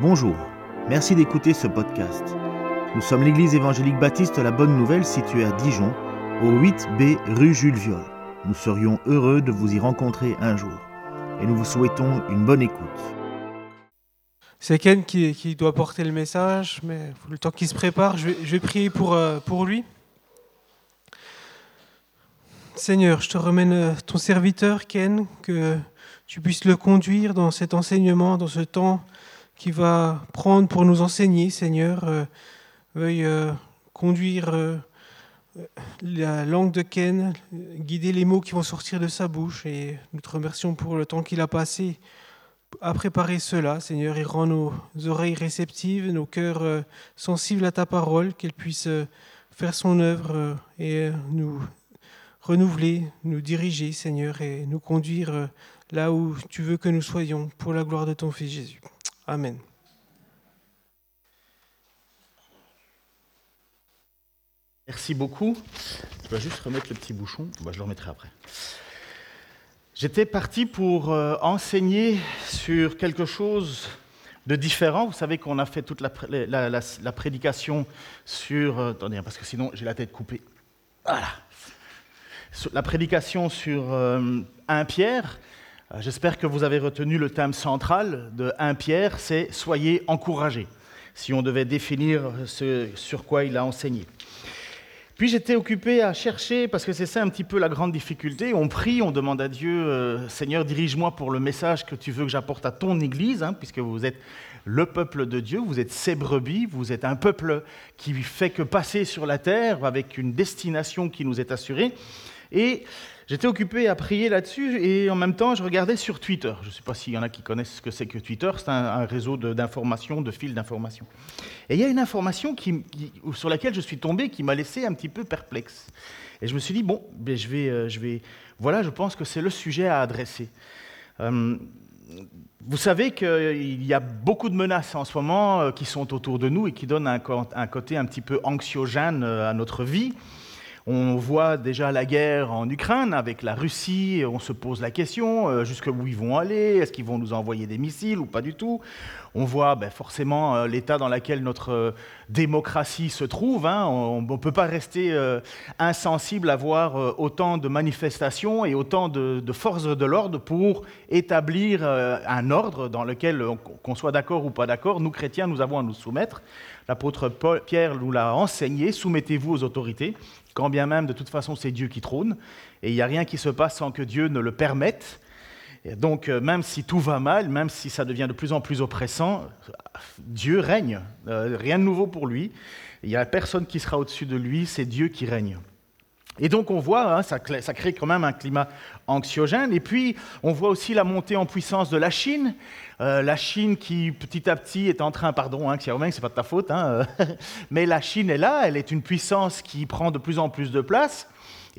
Bonjour, merci d'écouter ce podcast. Nous sommes l'église évangélique baptiste La Bonne Nouvelle située à Dijon, au 8B rue Jules Viol. Nous serions heureux de vous y rencontrer un jour et nous vous souhaitons une bonne écoute. C'est Ken qui, doit porter le message, mais le temps qu'il se prépare, je vais, je vais prier pour, euh, pour lui. Seigneur, je te remène euh, ton serviteur Ken, que tu puisses le conduire dans cet enseignement, dans ce temps qui va prendre pour nous enseigner, Seigneur. Euh, veuille euh, conduire euh, la langue de Ken, guider les mots qui vont sortir de sa bouche. Et nous te remercions pour le temps qu'il a passé à préparer cela, Seigneur, et rend nos oreilles réceptives, nos cœurs sensibles à ta parole, qu'elle puisse faire son œuvre et nous renouveler, nous diriger, Seigneur, et nous conduire là où tu veux que nous soyons, pour la gloire de ton Fils Jésus. Amen. Merci beaucoup. Je dois juste remettre le petit bouchon. Bah, je le remettrai après. J'étais parti pour euh, enseigner sur quelque chose de différent. Vous savez qu'on a fait toute la, pré- la- la- la prédication sur... euh, attendez, hein, parce que sinon j'ai la tête coupée. Voilà. La prédication sur euh, 1 Pierre. Euh, J'espère que vous avez retenu le thème central de 1 Pierre, c'est Soyez encouragés, si on devait définir ce sur quoi il a enseigné. Puis j'étais occupé à chercher, parce que c'est ça un petit peu la grande difficulté. On prie, on demande à Dieu, euh, Seigneur, dirige-moi pour le message que tu veux que j'apporte à ton Église, hein, puisque vous êtes le peuple de Dieu, vous êtes ses brebis, vous êtes un peuple qui fait que passer sur la terre avec une destination qui nous est assurée. Et j'étais occupé à prier là-dessus, et en même temps, je regardais sur Twitter. Je ne sais pas s'il y en a qui connaissent ce que c'est que Twitter, c'est un, réseau de- d'informations, de fils d'informations. Et il y a une information sur laquelle je suis tombé qui m'a laissé un petit peu perplexe. Et je me suis dit, bon, ben, je, vais, euh, je vais. Voilà, je pense que c'est le sujet à adresser. Euh, vous savez qu'il y a beaucoup de menaces en ce moment euh, qui sont autour de nous et qui donnent un côté un petit peu anxiogène euh, à notre vie. On voit déjà la guerre en Ukraine avec la Russie, on se pose la question euh, jusqu'où ils vont aller, est-ce qu'ils vont nous envoyer des missiles ou pas du tout? On voit ben, forcément euh, l'état dans lequel notre euh, démocratie se trouve. hein. On ne peut pas rester insensible à voir autant de manifestations et autant de, de forces de l'ordre pour établir un ordre dans lequel, on- qu'on soit d'accord ou pas d'accord, nous chrétiens, nous avons à nous soumettre. L'apôtre Pierre nous l'a enseigné, soumettez-vous aux autorités, quand bien même de toute façon c'est Dieu qui trône, et il n'y a rien qui se passe sans que Dieu ne le permette. Et donc, euh, même si tout va mal, même si ça devient de plus en plus oppressant, Dieu règne. Euh, rien de nouveau pour lui. Il n'y a personne qui sera au-dessus de lui, c'est Dieu qui règne. Et donc on voit, hein, ça, crée quand même un climat anxiogène. Et puis on voit aussi la montée en puissance de la Chine. Euh, la Chine qui petit à petit est en train, pardon, hein, Xiaoming, c'est pas de ta faute, hein, euh, mais la Chine est là, elle est une puissance qui prend de plus en plus de place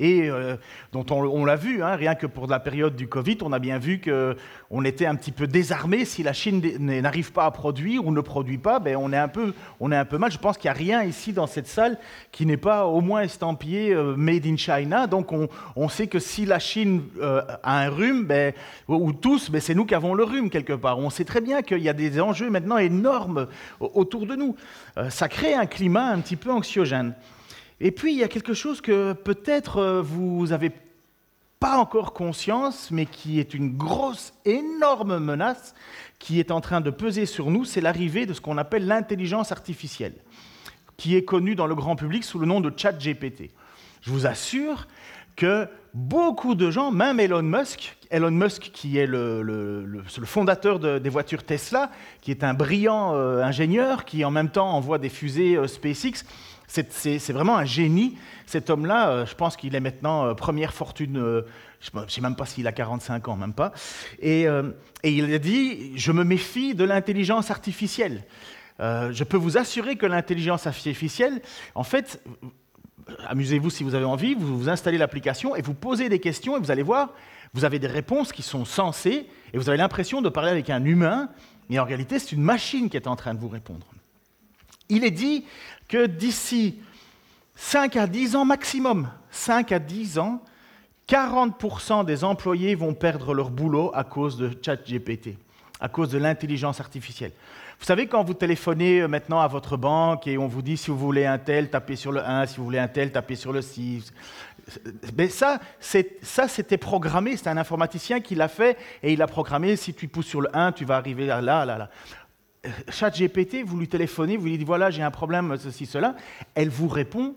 et euh, dont on, l'a vu, hein, rien que pour la période du Covid, on a bien vu qu'on était un petit peu désarmé. Si la Chine n'arrive pas à produire ou ne produit pas, ben on, est un peu, on est un peu mal. Je pense qu'il n'y a rien ici dans cette salle qui n'est pas au moins estampillé euh, Made in China. Donc on, sait que si la Chine euh, a un rhume, ben, ou, ou tous, ben, c'est nous qui avons le rhume quelque part. On sait très bien qu'il y a des enjeux maintenant énormes au- autour de nous. Ça crée un climat un petit peu anxiogène. Et puis, il y a quelque chose que peut-être euh, vous n'avez pas encore conscience, mais qui est une grosse, énorme menace qui est en train de peser sur nous, c'est l'arrivée de ce qu'on appelle l'intelligence artificielle, qui est connue dans le grand public sous le nom de ChatGPT. Je vous assure que beaucoup de gens, même Elon Musk, Elon Musk qui est le, fondateur de- des voitures Tesla, qui est un brillant euh, ingénieur, qui en même temps envoie des fusées euh, SpaceX, c'est- vraiment un génie. Cet homme-là, euh, je pense qu'il est maintenant euh, première fortune, euh, je ne sais même pas s'il a 45 ans, même pas. Et, il a dit, je me méfie de l'intelligence artificielle. Je peux vous assurer que l'intelligence artificielle, en fait, amusez-vous si vous avez envie, vous, vous installez l'application et vous posez des questions et vous allez voir, vous avez des réponses qui sont sensées et vous avez l'impression de parler avec un humain, mais en réalité, c'est une machine qui est en train de vous répondre. Il est dit que d'ici 5 à 10 ans maximum, 5 à 10 ans, 40% des employés vont perdre leur boulot à cause de ChatGPT. à cause de l'intelligence artificielle. Vous savez, quand vous téléphonez euh, maintenant à votre banque et on vous dit si vous voulez un tel, tapez sur le 1, si vous voulez un tel, tapez sur le 6. Mais ça, ça c'était programmé, c'est un informaticien qui l'a fait et il a programmé, si tu pousses sur le 1, tu vas arriver là, là, là. Euh, Chat GPT, vous lui téléphonez, vous lui dites voilà, j'ai un problème, ceci, cela. Elle vous répond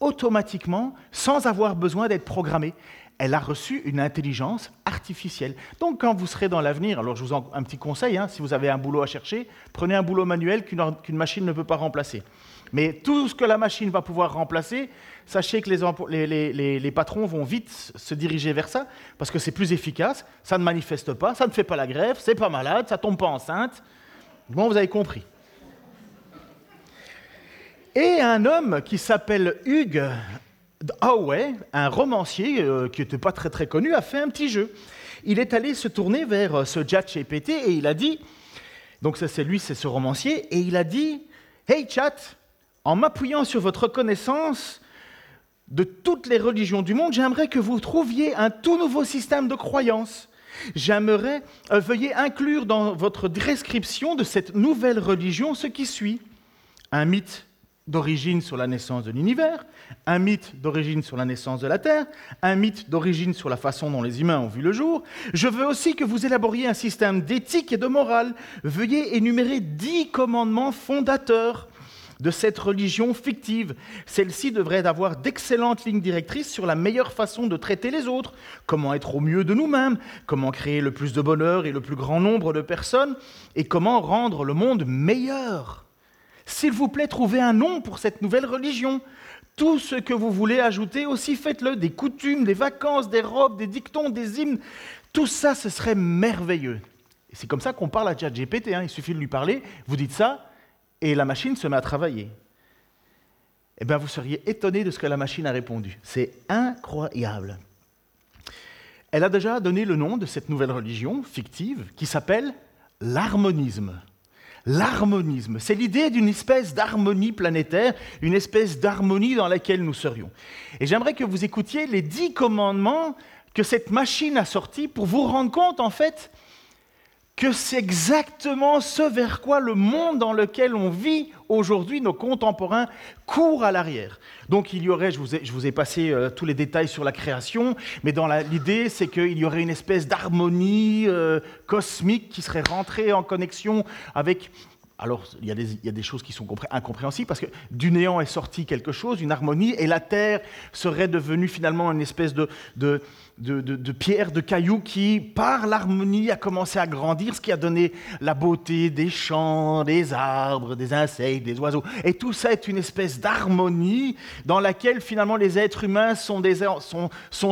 automatiquement sans avoir besoin d'être programmée elle a reçu une intelligence artificielle. Donc quand vous serez dans l'avenir, alors je vous en un petit conseil, hein, si vous avez un boulot à chercher, prenez un boulot manuel qu'une machine ne peut pas remplacer. Mais tout ce que la machine va pouvoir remplacer, sachez que les, les, patrons vont vite se diriger vers ça, parce que c'est plus efficace, ça ne manifeste pas, ça ne fait pas la grève, c'est pas malade, ça tombe pas enceinte. Vous avez compris. Et un homme qui s'appelle Hugues ouais, un romancier euh, qui n'était pas très très connu a fait un petit jeu. Il est allé se tourner vers euh, ce chat GPT et il a dit, donc ça c'est lui, c'est ce romancier, et il a dit, Hey chat, en m'appuyant sur votre connaissance de toutes les religions du monde, j'aimerais que vous trouviez un tout nouveau système de croyance. J'aimerais, euh, veuillez inclure dans votre description de cette nouvelle religion ce qui suit. Un mythe d'origine sur la naissance de l'univers, un mythe d'origine sur la naissance de la Terre, un mythe d'origine sur la façon dont les humains ont vu le jour. Je veux aussi que vous élaboriez un système d'éthique et de morale. Veuillez énumérer dix commandements fondateurs de cette religion fictive. Celle-ci devrait avoir d'excellentes lignes directrices sur la meilleure façon de traiter les autres, comment être au mieux de nous-mêmes, comment créer le plus de bonheur et le plus grand nombre de personnes, et comment rendre le monde meilleur. S'il vous plaît, trouvez un nom pour cette nouvelle religion. Tout ce que vous voulez ajouter aussi, faites-le. Des coutumes, des vacances, des robes, des dictons, des hymnes. Tout ça, ce serait merveilleux. C'est comme ça qu'on parle à ChatGPT. Hein. Il suffit de lui parler, vous dites ça, et la machine se met à travailler. Eh bien, vous seriez étonné de ce que la machine a répondu. C'est incroyable. Elle a déjà donné le nom de cette nouvelle religion fictive qui s'appelle l'harmonisme. L'harmonisme, c'est l'idée d'une espèce d'harmonie planétaire, une espèce d'harmonie dans laquelle nous serions. Et j'aimerais que vous écoutiez les dix commandements que cette machine a sortis pour vous rendre compte, en fait, que c'est exactement ce vers quoi le monde dans lequel on vit aujourd'hui, nos contemporains, courent à l'arrière. Donc il y aurait, je vous ai, passé euh, tous les détails sur la création, mais dans l'idée, c'est qu'il y aurait une espèce d'harmonie euh, cosmique qui serait rentrée en connexion avec alors, il y, a des, choses qui sont incompréhensibles parce que du néant est sorti quelque chose, une harmonie, et la Terre serait devenue finalement une espèce de, de, de, pierre, de cailloux qui, par l'harmonie, a commencé à grandir, ce qui a donné la beauté des champs, des arbres, des insectes, des oiseaux. Et tout ça est une espèce d'harmonie dans laquelle finalement les êtres humains sont,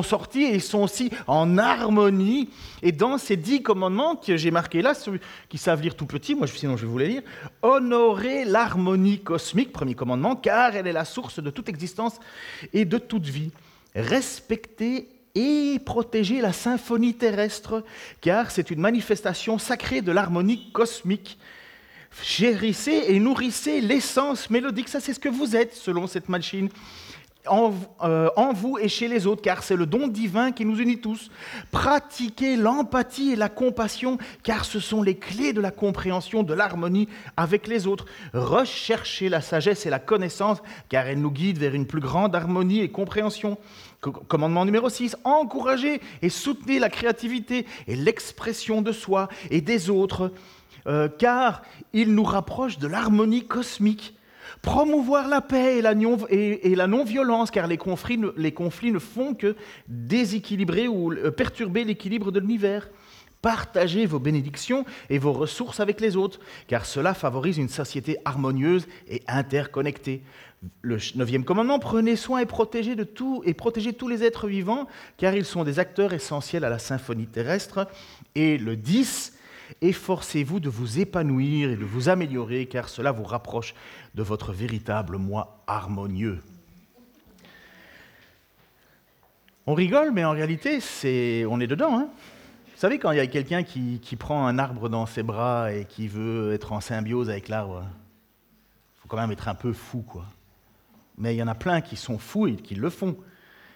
sortis et sont aussi en harmonie. Et dans ces dix commandements que j'ai marqués là, ceux qui savent lire tout petit, moi sinon je vais vous les lire, honorer l'harmonie cosmique, premier commandement, car elle est la source de toute existence et de toute vie. Respecter et protéger la symphonie terrestre, car c'est une manifestation sacrée de l'harmonie cosmique. Chérissez et nourrissez l'essence mélodique, ça c'est ce que vous êtes selon cette machine. Euh, en, vous et chez les autres, car c'est le don divin qui nous unit tous. Pratiquez l'empathie et la compassion, car ce sont les clés de la compréhension de l'harmonie avec les autres. Recherchez la sagesse et la connaissance, car elle nous guide vers une plus grande harmonie et compréhension. Commandement numéro 6, encouragez et soutenez la créativité et l'expression de soi et des autres, euh, car il nous rapproche de l'harmonie cosmique promouvoir la paix et la, non-violence, car les conflits, ne font que déséquilibrer ou euh, perturber l'équilibre de l'univers. Partagez vos bénédictions et vos ressources avec les autres, car cela favorise une société harmonieuse et interconnectée. Le neuvième commandement, prenez soin et protégez de tout et protégez tous les êtres vivants, car ils sont des acteurs essentiels à la symphonie terrestre. Et le 10, efforcez-vous de vous épanouir et de vous améliorer, car cela vous rapproche de votre véritable moi harmonieux. On rigole, mais en réalité, on est dedans. Hein Vous savez, quand il y a quelqu'un qui, qui, prend un arbre dans ses bras et qui veut être en symbiose avec l'arbre, il faut quand même être un peu fou, quoi. Mais il y en a plein qui sont fous et qui le font.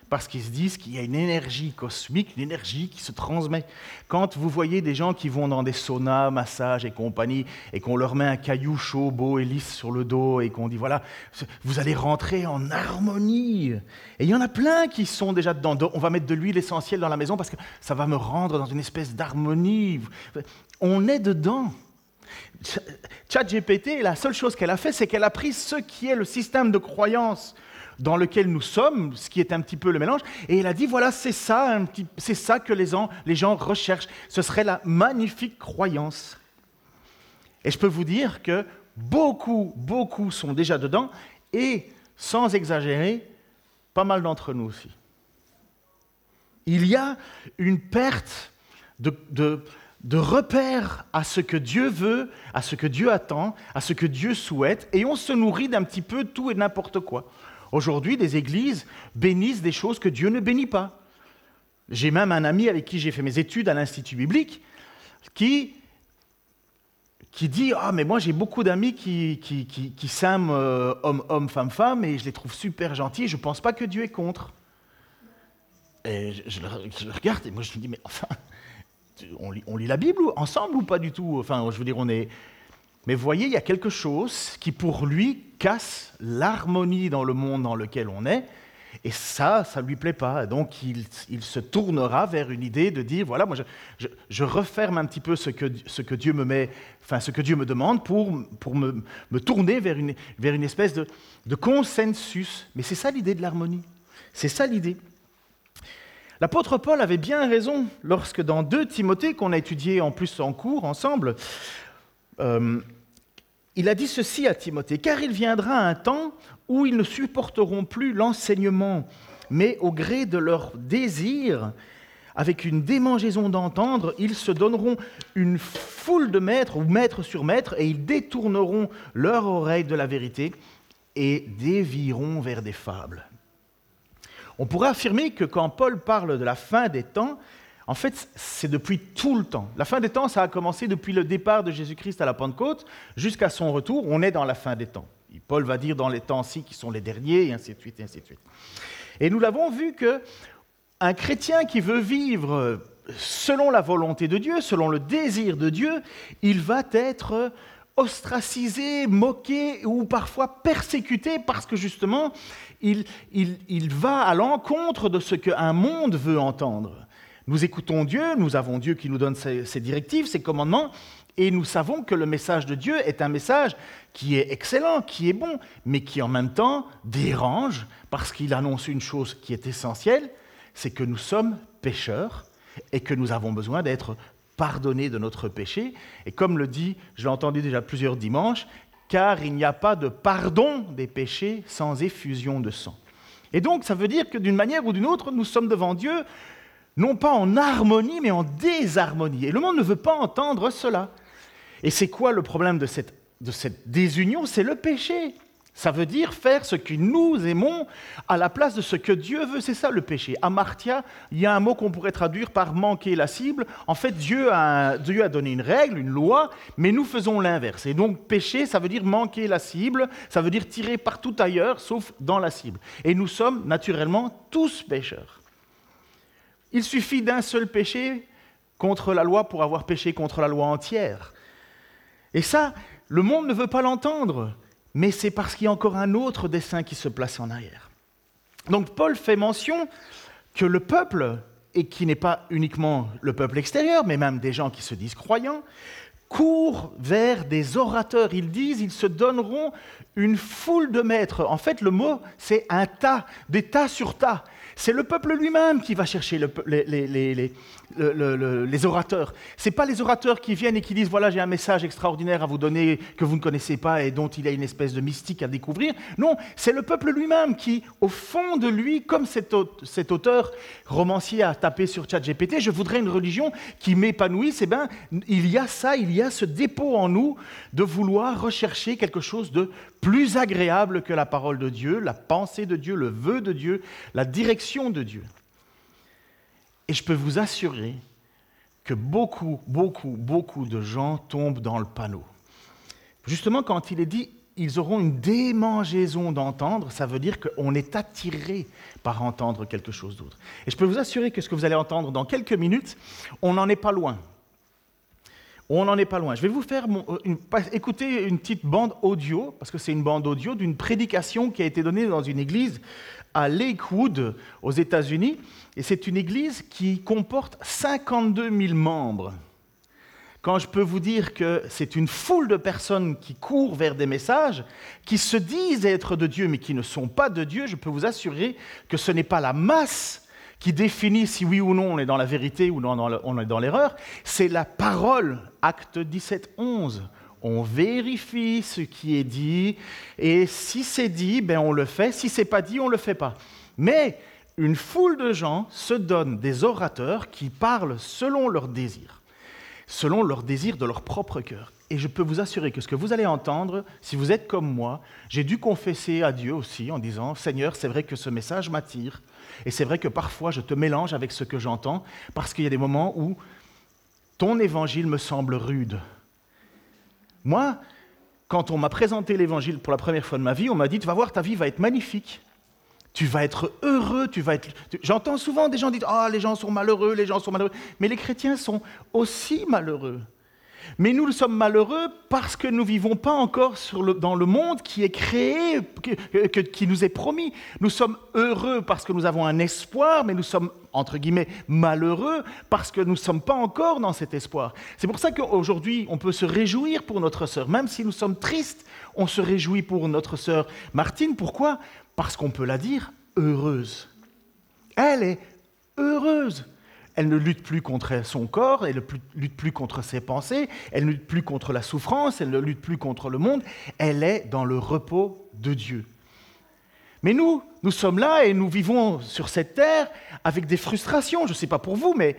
Parce qu'ils se disent qu'il y a une énergie cosmique, une énergie qui se transmet. Quand vous voyez des gens qui vont dans des saunas, massages et compagnie, et qu'on leur met un caillou chaud, beau et lisse sur le dos, et qu'on dit, voilà, vous allez rentrer en harmonie. Et il y en a plein qui sont déjà dedans. On va mettre de l'huile essentielle dans la maison parce que ça va me rendre dans une espèce d'harmonie. On est dedans. ChatGPT, la seule chose qu'elle a fait, c'est qu'elle a pris ce qui est le système de croyance dans lequel nous sommes, ce qui est un petit peu le mélange, et elle a dit, voilà, c'est ça, c'est ça que les gens, recherchent. Ce serait la magnifique croyance. Et je peux vous dire que beaucoup, beaucoup sont déjà dedans, et sans exagérer, pas mal d'entre nous aussi. Il y a une perte de, de, de repère à ce que Dieu veut, à ce que Dieu attend, à ce que Dieu souhaite, et on se nourrit d'un petit peu tout et n'importe quoi. Aujourd'hui, des églises bénissent des choses que Dieu ne bénit pas. J'ai même un ami avec qui j'ai fait mes études à l'Institut biblique qui, qui dit Ah, mais moi j'ai beaucoup d'amis qui, qui, qui, s'aiment euh, homme, homme, femme, femme, et je les trouve super gentils, je ne pense pas que Dieu est contre. Et je, le, regarde et moi je me dis Mais enfin, on lit, on lit la Bible ensemble ou pas du tout? Enfin, je veux dire, on est. Mais voyez, il y a quelque chose qui pour lui casse l'harmonie dans le monde dans lequel on est. Et ça, ça ne lui plaît pas. Donc il, se tournera vers une idée de dire, voilà, moi je, referme un petit peu ce que, ce que, Dieu me met, enfin ce que Dieu me demande pour, pour me, me tourner vers une, vers une espèce de, de consensus. Mais c'est ça l'idée de l'harmonie. C'est ça l'idée. L'apôtre Paul avait bien raison lorsque dans 2 Timothée, qu'on a étudié en plus en cours ensemble, euh, il a dit ceci à Timothée, car il viendra un temps où ils ne supporteront plus l'enseignement, mais au gré de leur désir, avec une démangeaison d'entendre, ils se donneront une foule de maîtres ou maîtres sur maîtres, et ils détourneront leur oreille de la vérité et dévieront vers des fables. On pourrait affirmer que quand Paul parle de la fin des temps, en fait, c'est depuis tout le temps. La fin des temps, ça a commencé depuis le départ de Jésus-Christ à la Pentecôte jusqu'à son retour. On est dans la fin des temps. Paul va dire dans les temps-ci qui sont les derniers, et ainsi de suite, et ainsi de suite. Et nous l'avons vu que un chrétien qui veut vivre selon la volonté de Dieu, selon le désir de Dieu, il va être ostracisé, moqué ou parfois persécuté parce que justement, il, il va à l'encontre de ce qu'un monde veut entendre. Nous écoutons Dieu, nous avons Dieu qui nous donne ses, directives, ses commandements, et nous savons que le message de Dieu est un message qui est excellent, qui est bon, mais qui en même temps dérange parce qu'il annonce une chose qui est essentielle, c'est que nous sommes pécheurs et que nous avons besoin d'être pardonnés de notre péché. Et comme le dit, je l'ai entendu déjà plusieurs dimanches, car il n'y a pas de pardon des péchés sans effusion de sang. Et donc ça veut dire que d'une manière ou d'une autre, nous sommes devant Dieu non pas en harmonie, mais en désharmonie. Et le monde ne veut pas entendre cela. Et c'est quoi le problème de cette, de cette désunion? C'est le péché. Ça veut dire faire ce que nous aimons à la place de ce que Dieu veut. C'est ça le péché. Amartya, il y a un mot qu'on pourrait traduire par manquer la cible. En fait, Dieu a, Dieu a donné une règle, une loi, mais nous faisons l'inverse. Et donc, péché, ça veut dire manquer la cible, ça veut dire tirer partout ailleurs, sauf dans la cible. Et nous sommes naturellement tous pécheurs. Il suffit d'un seul péché contre la loi pour avoir péché contre la loi entière. Et ça, le monde ne veut pas l'entendre, mais c'est parce qu'il y a encore un autre dessein qui se place en arrière. Donc Paul fait mention que le peuple, et qui n'est pas uniquement le peuple extérieur, mais même des gens qui se disent croyants, courent vers des orateurs. Ils disent, ils se donneront une foule de maîtres. En fait, le mot, c'est un tas, des tas sur tas. C'est le peuple lui-même qui va chercher les, orateurs. Ce pas les orateurs qui viennent et qui disent voilà, j'ai un message extraordinaire à vous donner que vous ne connaissez pas et dont il y a une espèce de mystique à découvrir. Non, c'est le peuple lui-même qui, au fond de lui, comme cet, auteur romancier a tapé sur ChatGPT, je voudrais une religion qui m'épanouisse. Eh bien, il y a ça, il y a ce dépôt en nous de vouloir rechercher quelque chose de plus agréable que la parole de Dieu, la pensée de Dieu, le vœu de Dieu, la direction de Dieu. Et je peux vous assurer que beaucoup, beaucoup, beaucoup de gens tombent dans le panneau. Justement, quand il est dit ils auront une démangeaison d'entendre, ça veut dire qu'on est attiré par entendre quelque chose d'autre. Et je peux vous assurer que ce que vous allez entendre dans quelques minutes, on n'en est pas loin. On n'en est pas loin. Je vais vous faire euh, écouter une petite bande audio, parce que c'est une bande audio d'une prédication qui a été donnée dans une église à Lakewood, aux États-Unis. Et c'est une église qui comporte 52 000 membres. Quand je peux vous dire que c'est une foule de personnes qui courent vers des messages, qui se disent être de Dieu, mais qui ne sont pas de Dieu, je peux vous assurer que ce n'est pas la masse qui définit si oui ou non on est dans la vérité ou non on est dans l'erreur, c'est la parole, acte 17, 11. On vérifie ce qui est dit, et si c'est dit, ben on le fait, si c'est pas dit, on ne le fait pas. Mais une foule de gens se donnent des orateurs qui parlent selon leurs désirs selon leur désir de leur propre cœur. Et je peux vous assurer que ce que vous allez entendre, si vous êtes comme moi, j'ai dû confesser à Dieu aussi en disant, Seigneur, c'est vrai que ce message m'attire, et c'est vrai que parfois je te mélange avec ce que j'entends, parce qu'il y a des moments où ton évangile me semble rude. Moi, quand on m'a présenté l'évangile pour la première fois de ma vie, on m'a dit, tu vas voir, ta vie va être magnifique tu vas être heureux, tu vas être... J'entends souvent des gens dire, ah, les gens sont malheureux, les gens sont malheureux. Mais les chrétiens sont aussi malheureux. Mais nous, sommes malheureux parce que nous ne vivons pas encore dans le monde qui est créé, qui nous est promis. Nous sommes heureux parce que nous avons un espoir, mais nous sommes, entre guillemets, malheureux parce que nous ne sommes pas encore dans cet espoir. C'est pour ça qu'aujourd'hui, on peut se réjouir pour notre sœur. Même si nous sommes tristes, on se réjouit pour notre sœur Martine. Pourquoi? Parce qu'on peut la dire heureuse. Elle est heureuse. Elle ne lutte plus contre son corps, elle ne lutte plus contre ses pensées, elle ne lutte plus contre la souffrance, elle ne lutte plus contre le monde, elle est dans le repos de Dieu. Mais nous, nous sommes là et nous vivons sur cette terre avec des frustrations. Je ne sais pas pour vous, mais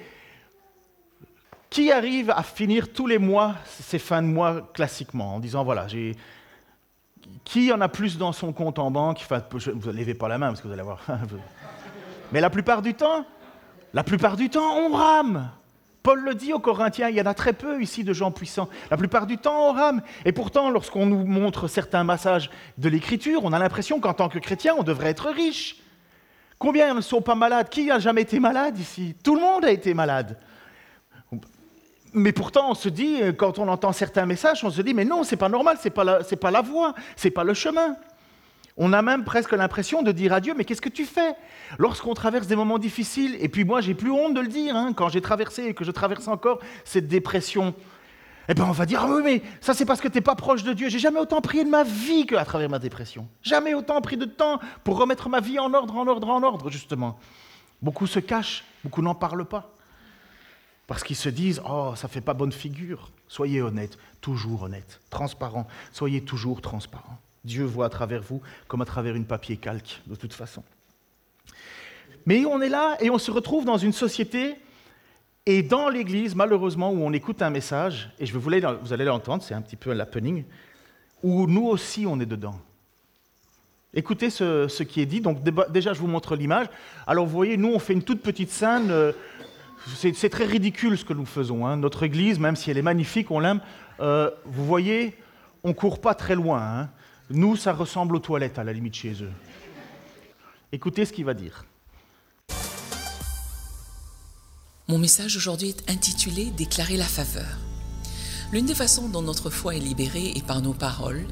qui arrive à finir tous les mois, ces fins de mois classiquement, en disant, voilà, j'ai qui en a plus dans son compte en banque? Vous ne levez pas la main parce que vous allez voir. Mais la plupart du temps, la plupart du temps, on rame. Paul le dit aux Corinthiens, il y en a très peu ici de gens puissants. La plupart du temps, on rame. Et pourtant, lorsqu'on nous montre certains massages de l'Écriture, on a l'impression qu'en tant que chrétien, on devrait être riche. Combien ne sont pas malades? Qui n'a jamais été malade ici? Tout le monde a été malade. Mais pourtant, on se dit, euh, quand on entend certains messages, on se dit, mais non, c'est pas normal, c'est pas c'est pas la voie, c'est pas le chemin. On a même presque l'impression de dire à Dieu, mais qu'est-ce que tu fais? Lorsqu'on traverse des moments difficiles, et puis moi, j'ai plus honte de le dire, hein, quand j'ai traversé et que je traverse encore cette dépression, eh bien, on va dire, ah oui, mais ça, c'est parce que tu n'es pas proche de Dieu. J'ai jamais autant prié de ma vie qu'à travers ma dépression. Jamais autant pris de temps pour remettre ma vie en ordre, en ordre, en ordre, justement. Beaucoup se cachent, beaucoup n'en parlent pas. Parce qu'ils se disent Oh, ça fait pas bonne figure. Soyez honnête, toujours honnête, transparent. Soyez toujours transparent. Dieu voit à travers vous comme à travers une papier calque, de toute façon. Mais on est là et on se retrouve dans une société et dans l'Église, malheureusement, où on écoute un message, et je vais vous, allez l'entendre, c'est un petit peu un happening, où nous aussi on est dedans. Écoutez ce, ce, qui est dit. Donc déjà, je vous montre l'image. Alors vous voyez, nous, on fait une toute petite scène. C'est très ridicule ce que nous faisons. Hein. Notre Église, même si elle est magnifique, on l'aime, euh, vous voyez, on ne court pas très loin. Hein. Nous, ça ressemble aux toilettes à la limite chez eux. Écoutez ce qu'il va dire. Mon message aujourd'hui est intitulé Déclarer la faveur. L'une des façons dont notre foi est libérée est par nos paroles.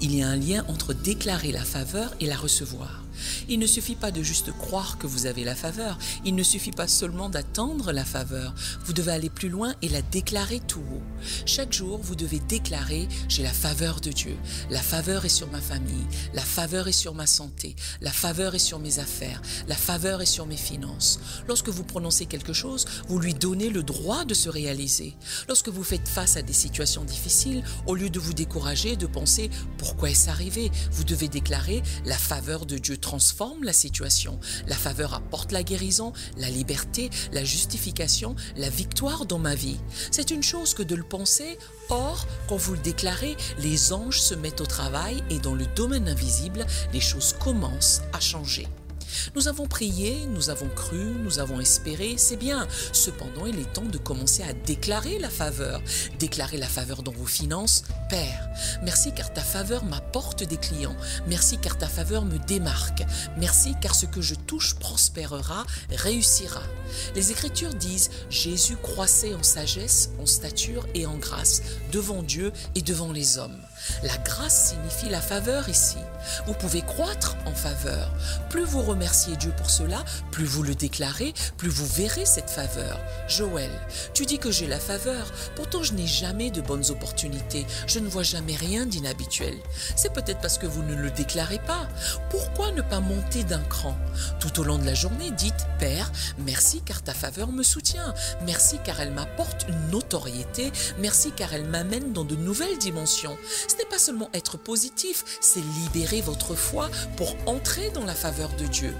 Il y a un lien entre déclarer la faveur et la recevoir. Il ne suffit pas de juste croire que vous avez la faveur, il ne suffit pas seulement d'attendre la faveur, vous devez aller plus loin et la déclarer tout haut. Chaque jour, vous devez déclarer, j'ai la faveur de Dieu, la faveur est sur ma famille, la faveur est sur ma santé, la faveur est sur mes affaires, la faveur est sur mes finances. Lorsque vous prononcez quelque chose, vous lui donnez le droit de se réaliser. Lorsque vous faites face à des situations difficiles, au lieu de vous décourager, de penser pourquoi est-ce arrivé, vous devez déclarer la faveur de Dieu transforme la situation. La faveur apporte la guérison, la liberté, la justification, la victoire dans ma vie. C'est une chose que de le penser. Or, quand vous le déclarez, les anges se mettent au travail et dans le domaine invisible, les choses commencent à changer. Nous avons prié, nous avons cru, nous avons espéré, c'est bien. Cependant, il est temps de commencer à déclarer la faveur. Déclarer la faveur dans vos finances. Père, merci car ta faveur m'apporte des clients. Merci car ta faveur me démarque. Merci car ce que je touche prospérera, réussira. Les Écritures disent, Jésus croissait en sagesse, en stature et en grâce devant Dieu et devant les hommes. La grâce signifie la faveur ici. Vous pouvez croître en faveur. Plus vous remerciez Dieu pour cela, plus vous le déclarez, plus vous verrez cette faveur. Joël, tu dis que j'ai la faveur, pourtant je n'ai jamais de bonnes opportunités, je ne vois jamais rien d'inhabituel. C'est peut-être parce que vous ne le déclarez pas. Pourquoi ne pas monter d'un cran? Tout au long de la journée, dites Père, merci car ta faveur me soutient, merci car elle m'apporte une notoriété, merci car elle m'amène dans de nouvelles dimensions. Ce n'est pas seulement être positif, c'est libérer votre foi pour entrer dans la faveur de Dieu.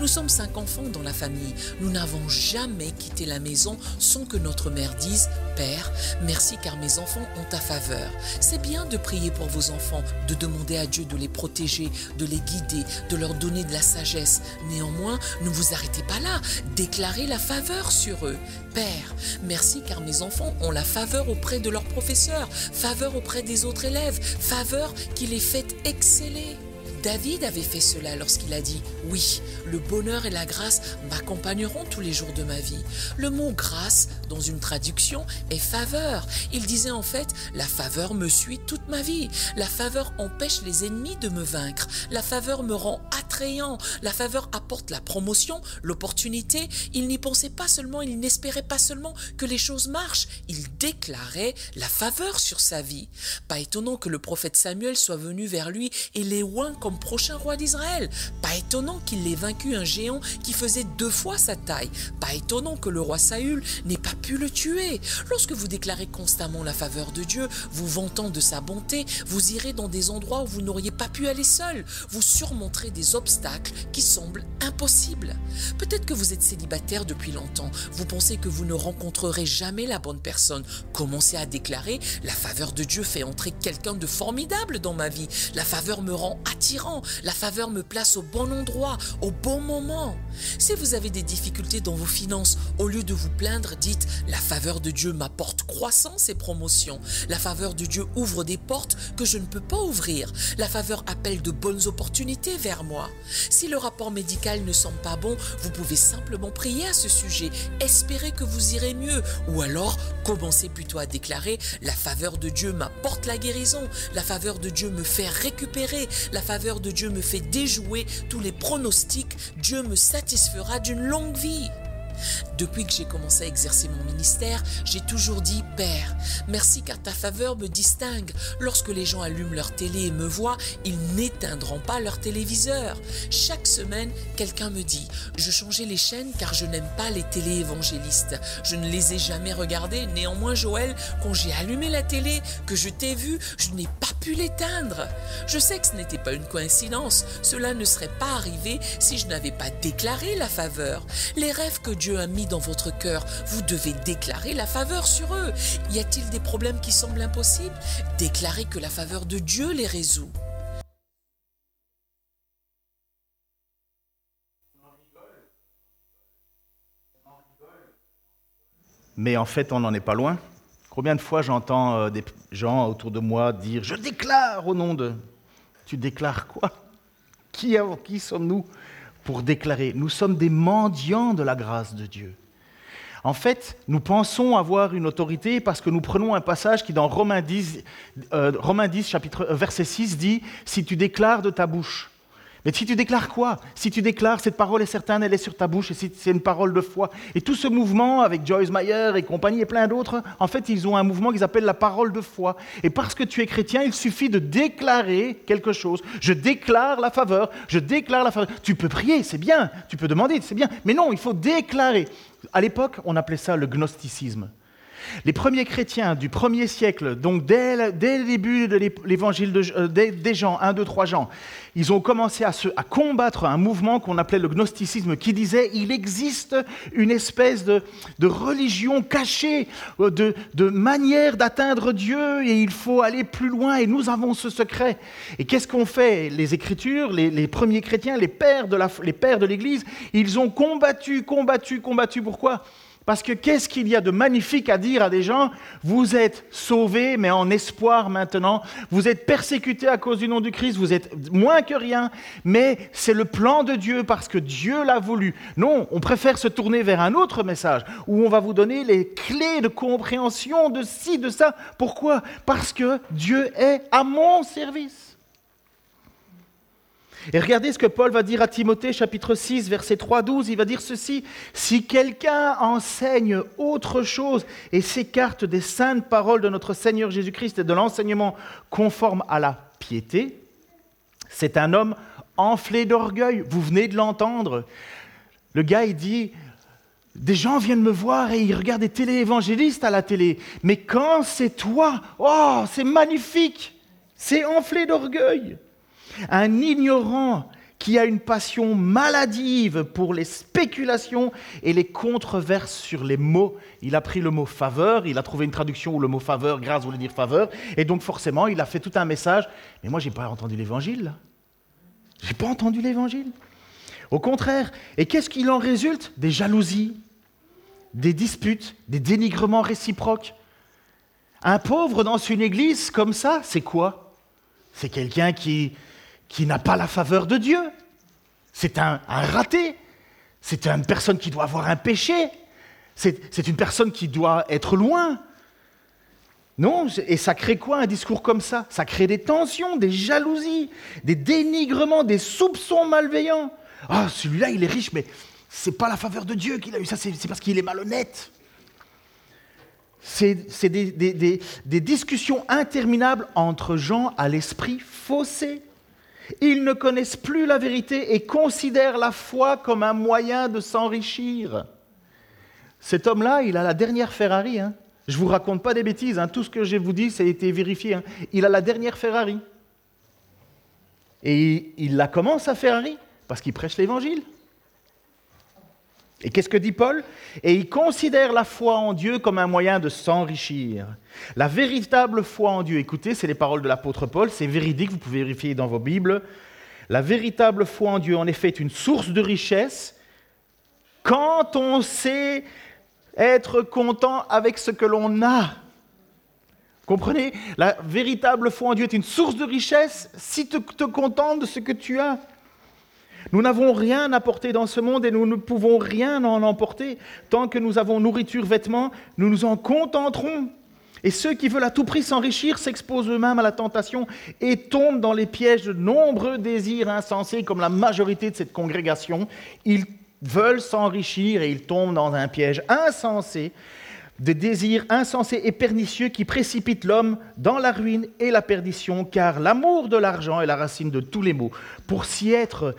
Nous sommes cinq enfants dans la famille. Nous n'avons jamais quitté la maison sans que notre mère dise Père, merci car mes enfants ont ta faveur. C'est bien de prier pour vos enfants, de demander à Dieu de les protéger, de les guider, de leur donner de la sagesse. Néanmoins, ne vous arrêtez pas là. Déclarez la faveur sur eux. Père, merci car mes enfants ont la faveur auprès de leurs professeurs, faveur auprès des autres élèves, faveur qui les fait exceller. David avait fait cela lorsqu'il a dit ⁇ Oui, le bonheur et la grâce m'accompagneront tous les jours de ma vie ⁇ Le mot grâce, dans une traduction, est faveur. Il disait en fait ⁇ La faveur me suit toute ma vie. La faveur empêche les ennemis de me vaincre. La faveur me rend attrayant. La faveur apporte la promotion, l'opportunité. Il n'y pensait pas seulement, il n'espérait pas seulement que les choses marchent. Il déclarait la faveur sur sa vie. Pas étonnant que le prophète Samuel soit venu vers lui et les oint prochain roi d'Israël. Pas étonnant qu'il ait vaincu un géant qui faisait deux fois sa taille. Pas étonnant que le roi Saül n'ait pas pu le tuer. Lorsque vous déclarez constamment la faveur de Dieu, vous vantant de sa bonté, vous irez dans des endroits où vous n'auriez pas pu aller seul. Vous surmonterez des obstacles qui semblent impossibles. Peut-être que vous êtes célibataire depuis longtemps. Vous pensez que vous ne rencontrerez jamais la bonne personne. Commencez à déclarer la faveur de Dieu fait entrer quelqu'un de formidable dans ma vie. La faveur me rend attirant la faveur me place au bon endroit, au bon moment. Si vous avez des difficultés dans vos finances, au lieu de vous plaindre, dites La faveur de Dieu m'apporte croissance et promotion. La faveur de Dieu ouvre des portes que je ne peux pas ouvrir. La faveur appelle de bonnes opportunités vers moi. Si le rapport médical ne semble pas bon, vous pouvez simplement prier à ce sujet, espérer que vous irez mieux, ou alors commencez plutôt à déclarer La faveur de Dieu m'apporte la guérison. La faveur de Dieu me fait récupérer. La faveur de Dieu me fait déjouer tous les pronostics, Dieu me satisfera d'une longue vie. Depuis que j'ai commencé à exercer mon ministère, j'ai toujours dit Père, merci car ta faveur me distingue. Lorsque les gens allument leur télé et me voient, ils n'éteindront pas leur téléviseur. Chaque semaine, quelqu'un me dit Je changeais les chaînes car je n'aime pas les télé-évangélistes. Je ne les ai jamais regardés. Néanmoins, Joël, quand j'ai allumé la télé, que je t'ai vu, je n'ai pas pu l'éteindre. Je sais que ce n'était pas une coïncidence. Cela ne serait pas arrivé si je n'avais pas déclaré la faveur. Les rêves que Dieu a mis dans votre cœur, vous devez déclarer la faveur sur eux. Y a-t-il des problèmes qui semblent impossibles? Déclarez que la faveur de Dieu les résout. Mais en fait, on n'en est pas loin. Combien de fois j'entends euh, des gens autour de moi dire Je déclare au nom de. Tu déclares quoi? Qui, qui sommes-nous? Pour déclarer. Nous sommes des mendiants de la grâce de Dieu. En fait, nous pensons avoir une autorité parce que nous prenons un passage qui, dans Romains 10, euh, Romains 10 chapitre, euh, verset 6, dit Si tu déclares de ta bouche mais si tu déclares quoi? Si tu déclares cette parole est certaine, elle est sur ta bouche, et c'est une parole de foi. Et tout ce mouvement avec Joyce Meyer et compagnie et plein d'autres, en fait, ils ont un mouvement qu'ils appellent la parole de foi. Et parce que tu es chrétien, il suffit de déclarer quelque chose. Je déclare la faveur, je déclare la faveur. Tu peux prier, c'est bien, tu peux demander, c'est bien. Mais non, il faut déclarer. À l'époque, on appelait ça le gnosticisme. Les premiers chrétiens du premier siècle, donc dès, le début de l'évangile euh, des, Jean, 1, 2, 3 Jean, ils ont commencé à, combattre un mouvement qu'on appelait le gnosticisme, qui disait il existe une espèce de, religion cachée, euh, de, manière d'atteindre Dieu, et il faut aller plus loin, et nous avons ce secret. Et qu'est-ce qu'ont fait? Les Écritures, les, premiers chrétiens, les pères de l'Église Ils ont combattu, combattu, combattu. Pourquoi? Parce que qu'est-ce qu'il y a de magnifique à dire à des gens Vous êtes sauvés, mais en espoir maintenant. Vous êtes persécutés à cause du nom du Christ. Vous êtes moins que rien. Mais c'est le plan de Dieu parce que Dieu l'a voulu. Non, on préfère se tourner vers un autre message où on va vous donner les clés de compréhension de ci, de ça. Pourquoi? Parce que Dieu est à mon service. Et regardez ce que Paul va dire à Timothée, chapitre 6, verset 3, 12. Il va dire ceci Si quelqu'un enseigne autre chose et s'écarte des saintes paroles de notre Seigneur Jésus-Christ et de l'enseignement conforme à la piété, c'est un homme enflé d'orgueil. Vous venez de l'entendre. Le gars, il dit des gens viennent me voir et ils regardent des téléévangélistes à la télé. Mais quand c'est toi, oh, c'est magnifique. C'est enflé d'orgueil un ignorant qui a une passion maladive pour les spéculations et les controverses sur les mots. Il a pris le mot faveur, il a trouvé une traduction où le mot faveur, grâce voulait dire faveur, et donc forcément il a fait tout un message. Mais moi, je n'ai pas entendu l'évangile. Je n'ai pas entendu l'évangile. Au contraire, et qu'est-ce qu'il en résulte? Des jalousies, des disputes, des dénigrements réciproques. Un pauvre dans une église comme ça, c'est quoi? C'est quelqu'un qui qui n'a pas la faveur de Dieu. C'est un, raté. C'est une personne qui doit avoir un péché. C'est une personne qui doit être loin. Non, et ça crée quoi un discours comme ça? Ça crée des tensions, des jalousies, des dénigrements, des soupçons malveillants. Ah, celui-là, il est riche, mais c'est pas la faveur de Dieu qu'il a eu ça, c'est parce qu'il est malhonnête. C'est des, des discussions interminables entre gens à l'esprit faussé. Ils ne connaissent plus la vérité et considèrent la foi comme un moyen de s'enrichir. Cet homme-là, il a la dernière Ferrari. Hein. Je ne vous raconte pas des bêtises, hein. tout ce que je vous dis, ça a été vérifié. Hein. Il a la dernière Ferrari. Et il la commence à Ferrari parce qu'il prêche l'évangile. Et qu'est-ce que dit Paul? Et il considère la foi en Dieu comme un moyen de s'enrichir. La véritable foi en Dieu, écoutez, c'est les paroles de l'apôtre Paul, c'est véridique, vous pouvez vérifier dans vos Bibles. La véritable foi en Dieu, en effet, est une source de richesse quand on sait être content avec ce que l'on a. Comprenez? La véritable foi en Dieu est une source de richesse si tu te contentes de ce que tu as. Nous n'avons rien porter dans ce monde et nous ne pouvons rien en emporter. Tant que nous avons nourriture, vêtements, nous nous en contenterons. Et ceux qui veulent à tout prix s'enrichir s'exposent eux-mêmes à la tentation et tombent dans les pièges de nombreux désirs insensés, comme la majorité de cette congrégation. Ils veulent s'enrichir et ils tombent dans un piège insensé, de désirs insensés et pernicieux qui précipitent l'homme dans la ruine et la perdition, car l'amour de l'argent est la racine de tous les maux. Pour s'y être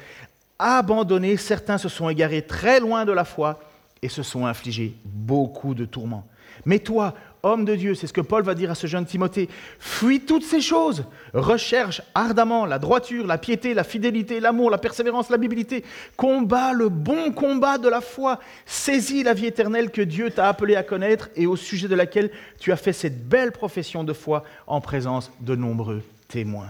abandonnés, certains se sont égarés très loin de la foi et se sont infligés beaucoup de tourments. Mais toi, homme de Dieu, c'est ce que Paul va dire à ce jeune Timothée, fuis toutes ces choses, recherche ardemment la droiture, la piété, la fidélité, l'amour, la persévérance, l'habilité, combat le bon combat de la foi, saisis la vie éternelle que Dieu t'a appelé à connaître et au sujet de laquelle tu as fait cette belle profession de foi en présence de nombreux témoins.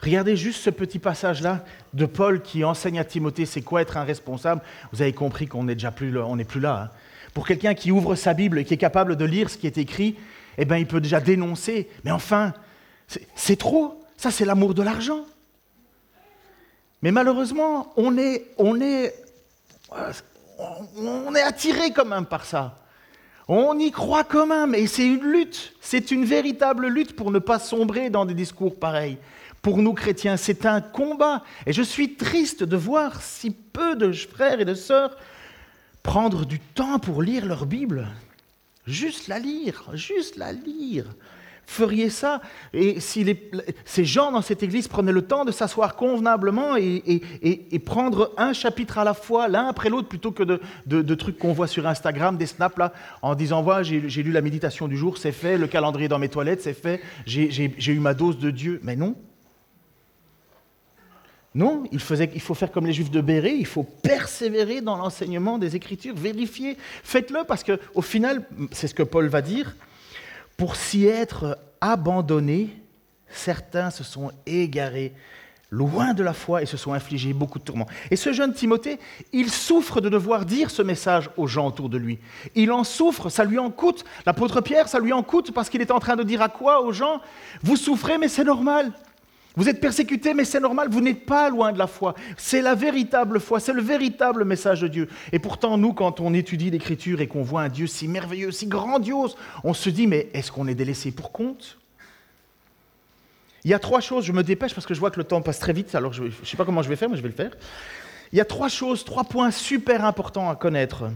Regardez juste ce petit passage-là de Paul qui enseigne à Timothée c'est quoi être un responsable? Vous avez compris qu'on n'est déjà plus là. On n'est plus là hein. Pour quelqu'un qui ouvre sa Bible et qui est capable de lire ce qui est écrit, eh bien, il peut déjà dénoncer. Mais enfin, c'est trop. Ça, c'est l'amour de l'argent. Mais malheureusement, on est, on est, on est attiré quand même par ça. On y croit quand même, et c'est une lutte, c'est une véritable lutte pour ne pas sombrer dans des discours pareils pour nous chrétiens. C'est un combat. Et je suis triste de voir si peu de frères et de sœurs prendre du temps pour lire leur Bible. Juste la lire, juste la lire. feriez ça Et si ces gens dans cette église prenaient le temps de s'asseoir convenablement et, prendre un chapitre à la fois, l'un après l'autre, plutôt que de, trucs qu'on voit sur Instagram, des snaps là, en disant voilà, j'ai lu la méditation du jour, c'est fait, le calendrier dans mes toilettes, c'est fait, j'ai eu ma dose de Dieu. Mais non. Non, il, faut faire comme les Juifs de Béret, il faut persévérer dans l'enseignement des Écritures, vérifier, faites-le parce qu'au final, c'est ce que Paul va dire, pour s'y être abandonnés, certains se sont égarés loin de la foi et se sont infligés beaucoup de tourments. Et ce jeune Timothée, il souffre de devoir dire ce message aux gens autour de lui. Il en souffre, ça lui en coûte. L'apôtre Pierre, ça lui en coûte parce qu'il est en train de dire à quoi aux gens? Vous souffrez, mais c'est normal. Vous êtes persécutés, mais c'est normal, vous n'êtes pas loin de la foi. C'est la véritable foi, c'est le véritable message de Dieu. Et pourtant, nous, quand on étudie l'Écriture et qu'on voit un Dieu si merveilleux, si grandiose, on se dit, mais est-ce qu'on est délaissé pour compte? Il y a trois choses, je me dépêche parce que je vois que le temps passe très vite, alors je ne sais pas comment je vais faire, mais je vais le faire. Il y a trois choses, trois points super importants à connaître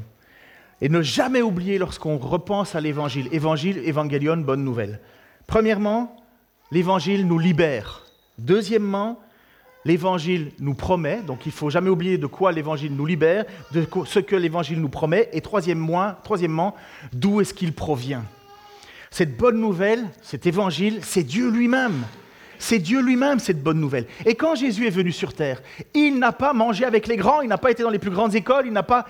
et ne jamais oublier lorsqu'on repense à l'Évangile. Évangile, évangélion, bonne nouvelle. Premièrement, l'Évangile nous libère. Deuxièmement, l'Évangile nous promet, donc il ne faut jamais oublier de quoi l'Évangile nous libère, de ce que l'Évangile nous promet. Et troisièmement, d'où est-ce qu'il provient Cette bonne nouvelle, cet Évangile, c'est Dieu lui-même. C'est Dieu lui-même, cette bonne nouvelle. Et quand Jésus est venu sur terre, il n'a pas mangé avec les grands, il n'a pas été dans les plus grandes écoles, il n'a pas,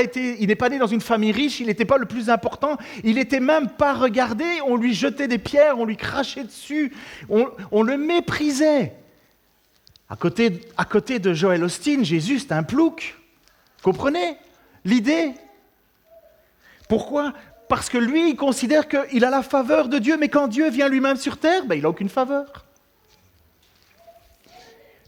été, n'est pas né dans une famille riche, il n'était pas le plus important, il n'était même pas regardé, on lui jetait des pierres, on lui crachait dessus, on, le méprisait. À côté, à côté de Joël Austin, Jésus, c'est un plouc. Comprenez l'idée? Pourquoi? Parce que lui, il considère qu'il a la faveur de Dieu, mais quand Dieu vient lui-même sur terre, ben, il n'a aucune faveur.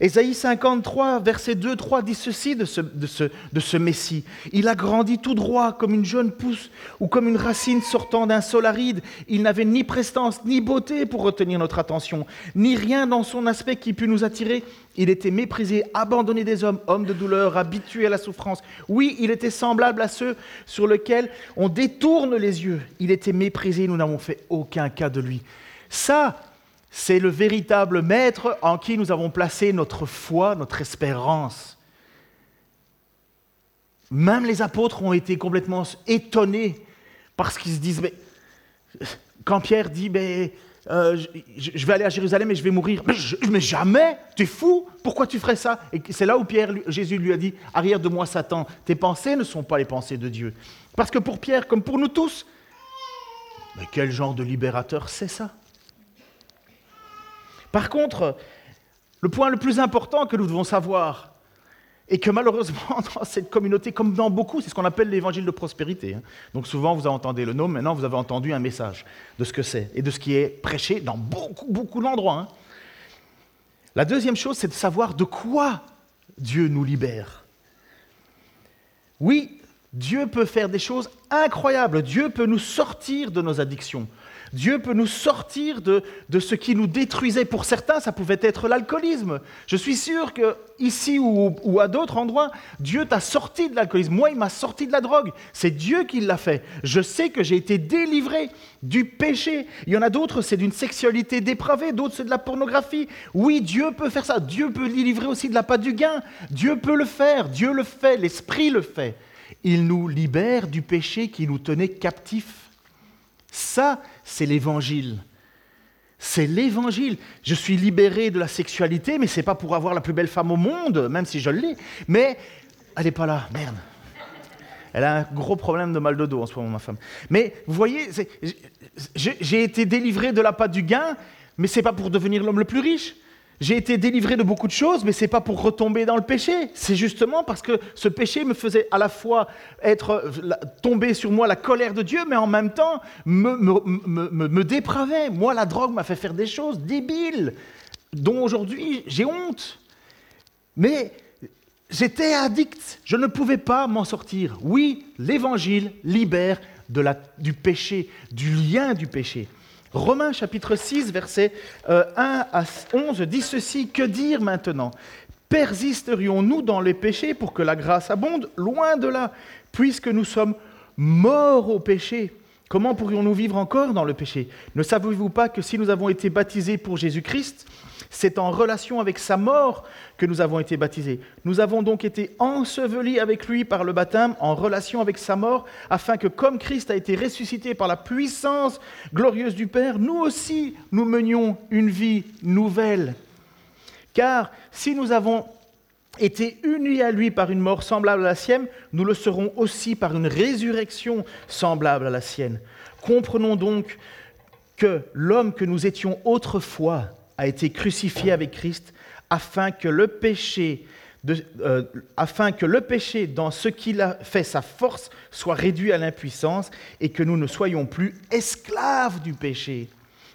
Ésaïe 53, verset 2, 3 dit ceci de ce, de, ce, de ce, Messie. Il a grandi tout droit comme une jeune pousse ou comme une racine sortant d'un sol aride. Il n'avait ni prestance ni beauté pour retenir notre attention, ni rien dans son aspect qui pût nous attirer. Il était méprisé, abandonné des hommes, homme de douleur, habitué à la souffrance. Oui, il était semblable à ceux sur lesquels on détourne les yeux. Il était méprisé, nous n'avons fait aucun cas de lui. Ça, c'est le véritable maître en qui nous avons placé notre foi, notre espérance. Même les apôtres ont été complètement étonnés parce qu'ils se disent, mais, quand Pierre dit, mais, euh, je vais aller à Jérusalem et je vais mourir, mais, jamais, tu es fou, pourquoi tu ferais ça? Et c'est là où Jésus lui a dit, arrière de moi Satan, tes pensées ne sont pas les pensées de Dieu. Parce que pour Pierre, comme pour nous tous, mais quel genre de libérateur c'est ça? Par contre, le point le plus important que nous devons savoir, et que malheureusement dans cette communauté, comme dans beaucoup, c'est ce qu'on appelle l'évangile de prospérité. Hein. Donc souvent vous entendez le nom, maintenant vous avez entendu un message de ce que c'est et de ce qui est prêché dans beaucoup, beaucoup d'endroits. Hein. La deuxième chose, c'est de savoir de quoi Dieu nous libère. Oui, Dieu peut faire des choses incroyables. Dieu peut nous sortir de nos addictions. Dieu peut nous sortir de, ce qui nous détruisait. Pour certains, ça pouvait être l'alcoolisme. Je suis sûr que ici ou, à d'autres endroits, Dieu t'a sorti de l'alcoolisme. Moi, il m'a sorti de la drogue. C'est Dieu qui l'a fait. Je sais que j'ai été délivré du péché. Il y en a d'autres, c'est d'une sexualité dépravée. D'autres, c'est de la pornographie. Oui, Dieu peut faire ça. Dieu peut délivrer aussi de la pâte du gain. Dieu peut le faire. Dieu le fait. L'Esprit le fait. Il nous libère du péché qui nous tenait captifs. Ça, c'est l'évangile. C'est l'évangile. Je suis libéré de la sexualité, mais ce n'est pas pour avoir la plus belle femme au monde, même si je l'ai. Mais elle n'est pas là, merde. Elle a un gros problème de mal de dos en ce moment, ma femme. Mais vous voyez, j'ai été délivré de la patte du gain, mais ce n'est pas pour devenir l'homme le plus riche. J'ai été délivré de beaucoup de choses, mais ce n'est pas pour retomber dans le péché. C'est justement parce que ce péché me faisait à la fois être tomber sur moi la colère de Dieu, mais en même temps me, dépravait. Moi, la drogue m'a fait faire des choses débiles, dont aujourd'hui j'ai honte. Mais j'étais addict, je ne pouvais pas m'en sortir. Oui, l'évangile libère du péché, du lien du péché. Romains chapitre 6, versets 1 euh, à 11 dit ceci, que dire maintenant? Persisterions-nous dans les péchés pour que la grâce abonde? Loin de là, puisque nous sommes morts au péché. Comment pourrions-nous vivre encore dans le péché? Ne savez-vous pas que si nous avons été baptisés pour Jésus-Christ, c'est en relation avec sa mort que nous avons été baptisés. Nous avons donc été ensevelis avec lui par le baptême en relation avec sa mort, afin que comme Christ a été ressuscité par la puissance glorieuse du Père, nous aussi nous menions une vie nouvelle. Car si nous avons été unis à lui par une mort semblable à la sienne, nous le serons aussi par une résurrection semblable à la sienne. Comprenons donc que l'homme que nous étions autrefois a été crucifié avec Christ afin que le péché, euh, afin que le péché dans ce qu'il a fait sa force soit réduit à l'impuissance et que nous ne soyons plus esclaves du péché.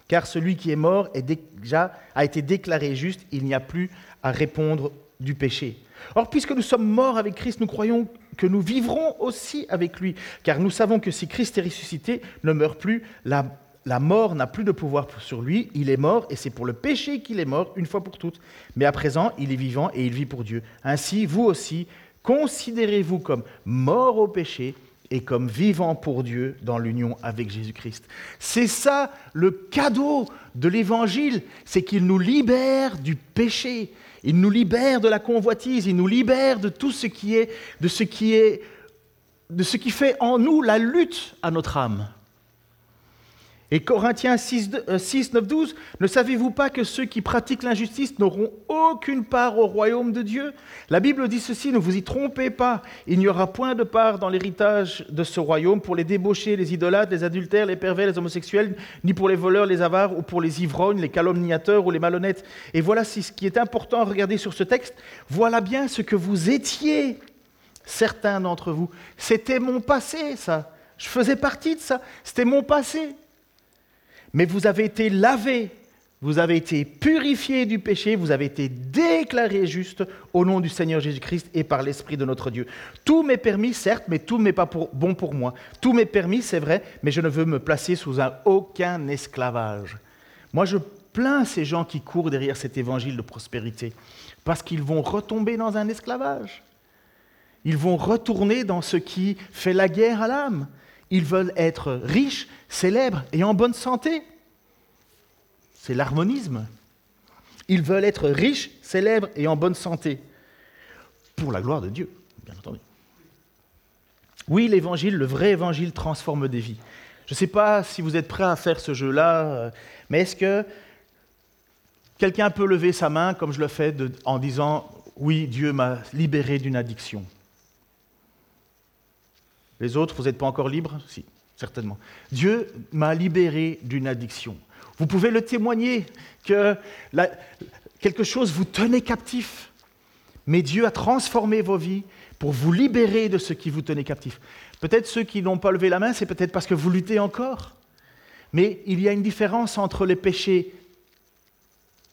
Car celui qui est mort est déjà, a été déclaré juste, il n'y a plus à répondre du péché. Or, puisque nous sommes morts avec Christ, nous croyons que nous vivrons aussi avec lui, car nous savons que si Christ est ressuscité, ne meurt plus, la la mort n'a plus de pouvoir sur lui, il est mort, et c'est pour le péché qu'il est mort une fois pour toutes. Mais à présent, il est vivant et il vit pour Dieu. Ainsi, vous aussi, considérez-vous comme mort au péché et comme vivant pour Dieu dans l'union avec Jésus-Christ. C'est ça le cadeau de l'Évangile, c'est qu'il nous libère du péché, il nous libère de la convoitise, il nous libère de tout ce qui ce qui est, de ce qui fait en nous la lutte à notre âme. Et Corinthiens 6, 9, 12, ne savez-vous pas que ceux qui pratiquent l'injustice n'auront aucune part au royaume de Dieu? La Bible dit ceci, ne vous y trompez pas, il n'y aura point de part dans l'héritage de ce royaume pour les débauchés, les idolâtres, les adultères, les pervers, les homosexuels, ni pour les voleurs, les avares, ou pour les ivrognes, les calomniateurs ou les malhonnêtes. Et voilà ce qui est important à regarder sur ce texte, voilà bien ce que vous étiez, certains d'entre vous. C'était mon passé, ça. Je faisais partie de ça. C'était mon passé. Mais vous avez été lavés, vous avez été purifiés du péché, vous avez été déclarés justes au nom du Seigneur Jésus-Christ et par l'Esprit de notre Dieu. Tout m'est permis, certes, mais tout n'est pas bon pour moi. Tout m'est permis, c'est vrai, mais je ne veux me placer sous un, aucun esclavage. Moi, je plains ces gens qui courent derrière cet évangile de prospérité, parce qu'ils vont retomber dans un esclavage. Ils vont retourner dans ce qui fait la guerre à l'âme. Ils veulent être riches, célèbres et en bonne santé. C'est l'harmonisme. Ils veulent être riches, célèbres et en bonne santé. Pour la gloire de Dieu, bien entendu. Oui, l'évangile, le vrai évangile transforme des vies. Je ne sais pas si vous êtes prêts à faire ce jeu-là, euh, mais est-ce que quelqu'un peut lever sa main, comme je le fais, en disant Oui, Dieu m'a libéré d'une addiction? Les autres, vous n'êtes pas encore libres? Si, certainement. Dieu m'a libéré d'une addiction. Vous pouvez le témoigner que quelque chose vous tenait captif, mais Dieu a transformé vos vies pour vous libérer de ce qui vous tenait captif. Peut-être ceux qui n'ont pas levé la main, c'est peut-être parce que vous luttez encore. Mais il y a une différence entre le péché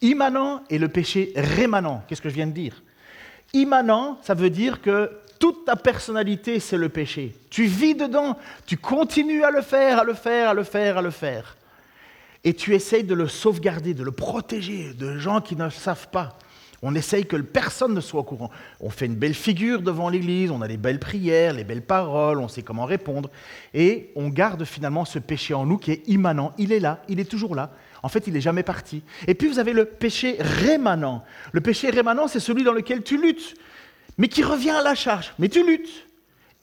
immanent et le péché rémanent. Qu'est-ce que je viens de dire? Immanent, ça veut dire que toute ta personnalité, c'est le péché. Tu vis dedans, tu continues à le faire, à le faire, à le faire, à le faire. Et tu essayes de le sauvegarder, de le protéger de gens qui ne le savent pas. On essaye que personne ne soit au courant. On fait une belle figure devant l'Église, on a les belles prières, les belles paroles, on sait comment répondre. Et on garde finalement ce péché en nous qui est immanent. Il est là, il est toujours là. En fait, il n'est jamais parti. Et puis vous avez le péché rémanent. Le péché rémanent, c'est celui dans lequel tu luttes mais qui revient à la charge. Mais tu luttes,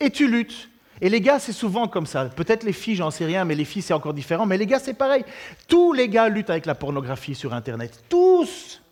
et tu luttes. Et les gars, c'est souvent comme ça. Peut-être les filles, j'en sais rien, mais les filles, c'est encore différent. Mais les gars, c'est pareil. Tous les gars luttent avec la pornographie sur Internet. Tous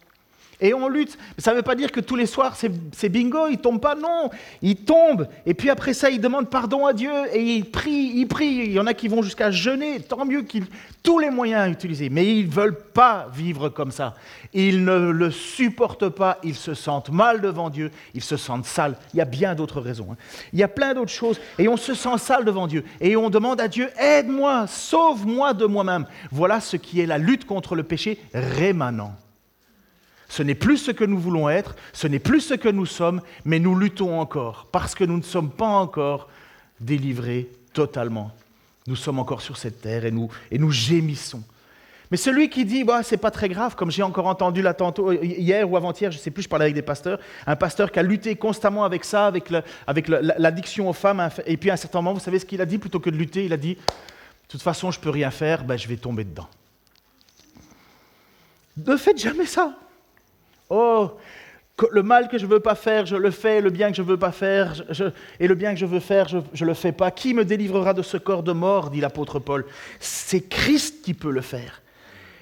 et on lutte. Ça ne veut pas dire que tous les soirs, c'est bingo, ils tombent pas, non. Ils tombent. Et puis après ça, ils demandent pardon à Dieu et ils prient, ils prient. Il y en a qui vont jusqu'à jeûner. Tant mieux qu'ils tous les moyens utilisés. Mais ils ne veulent pas vivre comme ça. Ils ne le supportent pas. Ils se sentent mal devant Dieu. Ils se sentent sales. Il y a bien d'autres raisons. Hein. Il y a plein d'autres choses. Et on se sent sale devant Dieu. Et on demande à Dieu, aide-moi, sauve-moi de moi-même. Voilà ce qui est la lutte contre le péché rémanent. Ce n'est plus ce que nous voulons être, ce n'est plus ce que nous sommes, mais nous luttons encore, parce que nous ne sommes pas encore délivrés totalement. Nous sommes encore sur cette terre et nous, gémissons. Mais celui qui dit, bah, c'est pas très grave, comme j'ai encore entendu tantôt, euh, hier ou avant-hier, je ne sais plus, je parlais avec des pasteurs, un pasteur qui a lutté constamment avec ça, avec l'addiction aux femmes, et puis à un certain moment, vous savez ce qu'il a dit, plutôt que de lutter, il a dit, De toute façon, je ne peux rien faire, ben, je vais tomber dedans. Ne faites jamais ça. Oh, le mal que je ne veux pas faire, je le fais, le bien que je ne veux pas faire, et le bien que je veux faire, je ne le fais pas. Qui me délivrera de ce corps de mort dit l'apôtre Paul. C'est Christ qui peut le faire.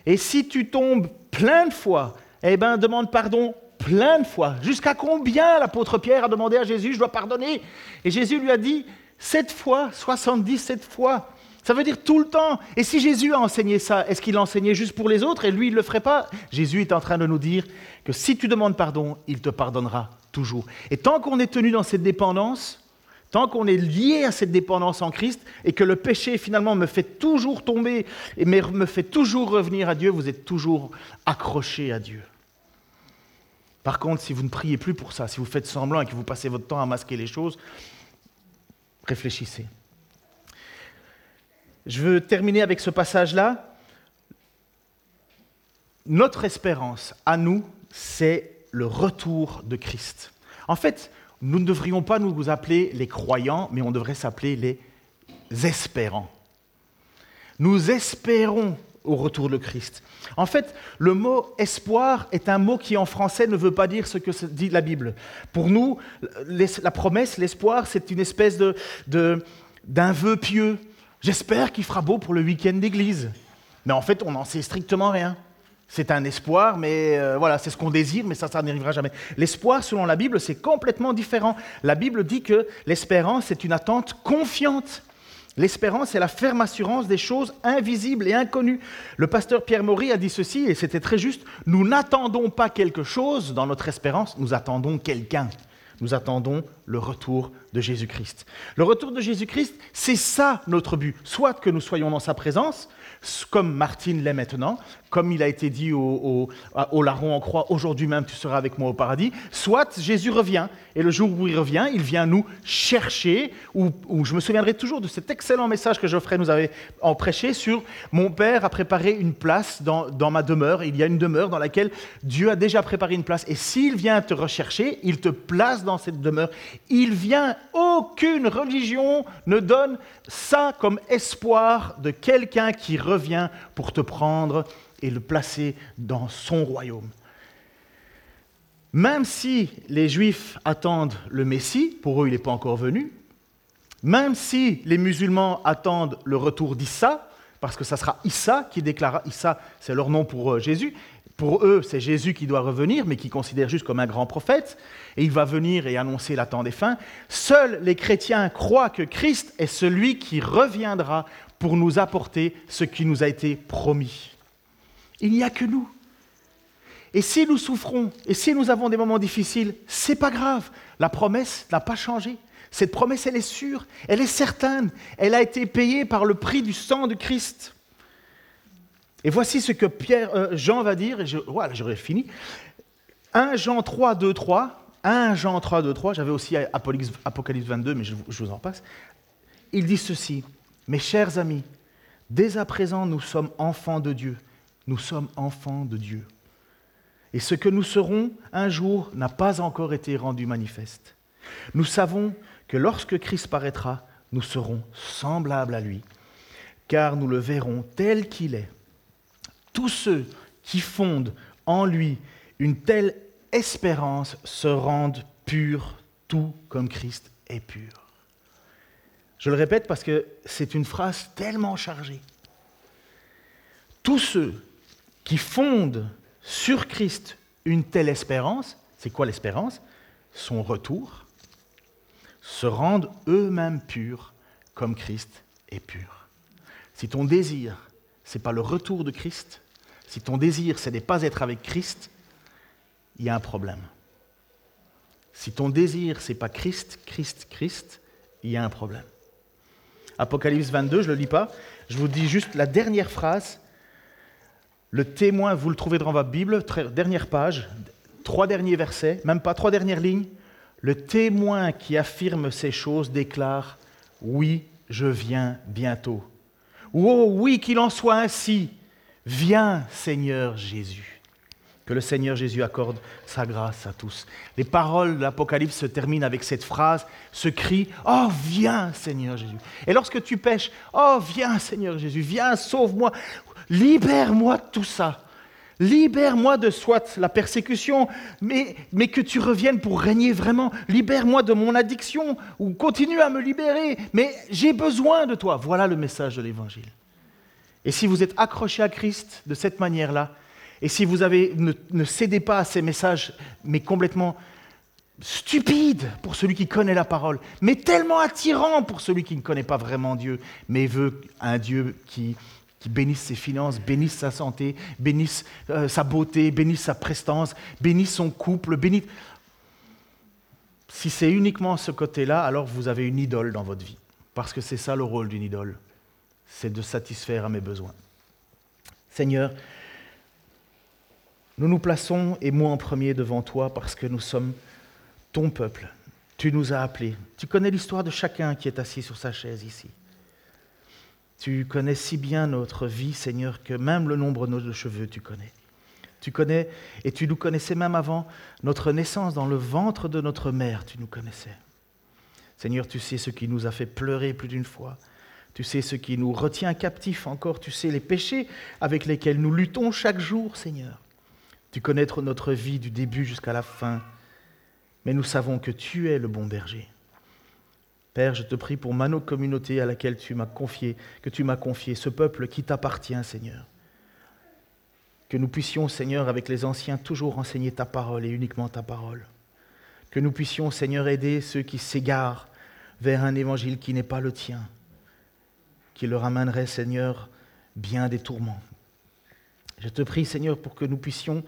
Et si tu tombes plein de fois, eh bien, demande pardon plein de fois. Jusqu'à combien l'apôtre Pierre a demandé à Jésus, je dois pardonner Et Jésus lui a dit, sept fois, 77 fois. Ça veut dire tout le temps. Et si Jésus a enseigné ça, est-ce qu'il l'a enseigné juste pour les autres et lui, il ne le ferait pas? Jésus est en train de nous dire que si tu demandes pardon, il te pardonnera toujours. Et tant qu'on est tenu dans cette dépendance, tant qu'on est lié à cette dépendance en Christ et que le péché finalement me fait toujours tomber et me fait toujours revenir à Dieu, vous êtes toujours accroché à Dieu. Par contre, si vous ne priez plus pour ça, si vous faites semblant et que vous passez votre temps à masquer les choses, réfléchissez. Je veux terminer avec ce passage-là. Notre espérance à nous, c'est le retour de Christ. En fait, nous ne devrions pas nous appeler les croyants, mais on devrait s'appeler les espérants. Nous espérons au retour de Christ. En fait, le mot espoir est un mot qui en français ne veut pas dire ce que dit la Bible. Pour nous, la promesse, l'espoir, c'est une espèce de, d'un vœu pieux, J'espère qu'il fera beau pour le week-end d'église. Mais en fait, on n'en sait strictement rien. C'est un espoir, mais euh, voilà, c'est ce qu'on désire, mais ça, ça n'arrivera jamais. L'espoir, selon la Bible, c'est complètement différent. La Bible dit que l'espérance est une attente confiante. L'espérance est la ferme assurance des choses invisibles et inconnues. Le pasteur Pierre Maury a dit ceci, et c'était très juste, nous n'attendons pas quelque chose dans notre espérance, nous attendons quelqu'un. Nous attendons le retour de Jésus-Christ. Le retour de Jésus-Christ, c'est ça notre but. Soit que nous soyons dans sa présence, comme Martine l'est maintenant, comme il a été dit au, larron en croix, aujourd'hui même tu seras avec moi au paradis, soit Jésus revient, et le jour où il revient, il vient nous chercher, ou, je me souviendrai toujours de cet excellent message que Geoffrey nous avait en prêché sur mon Père a préparé une place dans, dans ma demeure, il y a une demeure dans laquelle Dieu a déjà préparé une place, et s'il vient te rechercher, il te place dans cette demeure, il vient, aucune religion ne donne ça comme espoir de quelqu'un qui revient pour te prendre et le placer dans son royaume. Même si les Juifs attendent le Messie, pour eux il n'est pas encore venu, même si les musulmans attendent le retour d'Issa, parce que ça sera Issa qui déclara, Issa c'est leur nom pour euh, Jésus, pour eux c'est Jésus qui doit revenir, mais qui considère juste comme un grand prophète, et il va venir et annoncer la temps des fins, seuls les chrétiens croient que Christ est celui qui reviendra pour nous apporter ce qui nous a été promis. Il n'y a que nous. Et si nous souffrons, et si nous avons des moments difficiles, c'est pas grave. La promesse n'a pas changé. Cette promesse, elle est sûre, elle est certaine. Elle a été payée par le prix du sang de Christ. Et voici ce que Pierre, euh, Jean va dire, je, voilà, j'aurais fini. 1 Jean 3, 2, 3. 1 Jean 3, 2, 3. J'avais aussi Apocalypse 22, mais je vous en passe. Il dit ceci Mes chers amis, dès à présent, nous sommes enfants de Dieu nous sommes enfants de Dieu. Et ce que nous serons un jour n'a pas encore été rendu manifeste. Nous savons que lorsque Christ paraîtra, nous serons semblables à lui, car nous le verrons tel qu'il est. Tous ceux qui fondent en lui une telle espérance se rendent purs, tout comme Christ est pur. Je le répète parce que c'est une phrase tellement chargée. Tous ceux qui fondent sur Christ une telle espérance, c'est quoi l'espérance? Son retour, se rendent eux-mêmes purs comme Christ est pur. Si ton désir, ce n'est pas le retour de Christ, si ton désir, ce n'est pas être avec Christ, il y a un problème. Si ton désir, ce n'est pas Christ, Christ, Christ, il y a un problème. Apocalypse 22, je ne le lis pas, je vous dis juste la dernière phrase le témoin, vous le trouvez dans votre Bible, dernière page, trois derniers versets, même pas trois dernières lignes. Le témoin qui affirme ces choses déclare Oui, je viens bientôt. oh oui, qu'il en soit ainsi. Viens, Seigneur Jésus. Que le Seigneur Jésus accorde sa grâce à tous. Les paroles de l'Apocalypse se terminent avec cette phrase, ce cri, Oh, viens Seigneur Jésus. Et lorsque tu pèches, Oh, viens Seigneur Jésus, viens, sauve-moi, libère-moi de tout ça. Libère-moi de soit la persécution, mais, mais que tu reviennes pour régner vraiment. Libère-moi de mon addiction, ou continue à me libérer, mais j'ai besoin de toi. Voilà le message de l'Évangile. Et si vous êtes accroché à Christ de cette manière-là, et si vous avez, ne, cédez pas à ces messages, mais complètement stupides pour celui qui connaît la parole, mais tellement attirants pour celui qui ne connaît pas vraiment Dieu, mais veut un Dieu qui, qui bénisse ses finances, bénisse sa santé, bénisse euh, sa beauté, bénisse sa prestance, bénisse son couple, bénisse... Si c'est uniquement ce côté-là, alors vous avez une idole dans votre vie. Parce que c'est ça le rôle d'une idole, c'est de satisfaire à mes besoins. Seigneur, nous nous plaçons, et moi en premier, devant toi parce que nous sommes ton peuple. Tu nous as appelés. Tu connais l'histoire de chacun qui est assis sur sa chaise ici. Tu connais si bien notre vie, Seigneur, que même le nombre de nos cheveux, tu connais. Tu connais, et tu nous connaissais même avant notre naissance dans le ventre de notre mère, tu nous connaissais. Seigneur, tu sais ce qui nous a fait pleurer plus d'une fois. Tu sais ce qui nous retient captifs encore. Tu sais les péchés avec lesquels nous luttons chaque jour, Seigneur. Tu connais notre vie du début jusqu'à la fin, mais nous savons que tu es le bon berger. Père, je te prie pour Mano communauté à laquelle tu m'as confié, que tu m'as confié, ce peuple qui t'appartient, Seigneur. Que nous puissions, Seigneur, avec les anciens, toujours enseigner ta parole et uniquement ta parole. Que nous puissions, Seigneur, aider ceux qui s'égarent vers un évangile qui n'est pas le tien, qui leur amènerait, Seigneur, bien des tourments. Je te prie, Seigneur, pour que nous puissions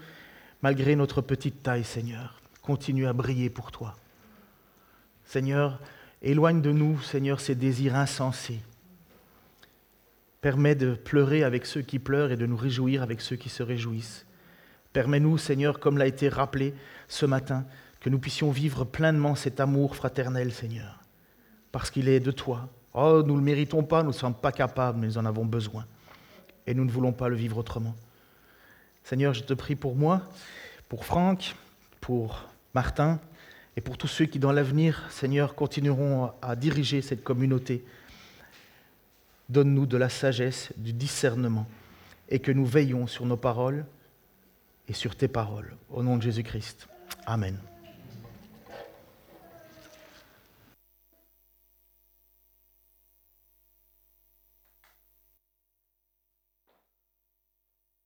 malgré notre petite taille, Seigneur, continue à briller pour toi. Seigneur, éloigne de nous, Seigneur, ces désirs insensés. Permets de pleurer avec ceux qui pleurent et de nous réjouir avec ceux qui se réjouissent. Permets-nous, Seigneur, comme l'a été rappelé ce matin, que nous puissions vivre pleinement cet amour fraternel, Seigneur, parce qu'il est de toi. Oh, nous ne le méritons pas, nous ne sommes pas capables, nous en avons besoin. Et nous ne voulons pas le vivre autrement. Seigneur, je te prie pour moi, pour Franck, pour Martin et pour tous ceux qui, dans l'avenir, Seigneur, continueront à diriger cette communauté. Donne-nous de la sagesse, du discernement et que nous veillons sur nos paroles et sur tes paroles. Au nom de Jésus-Christ. Amen.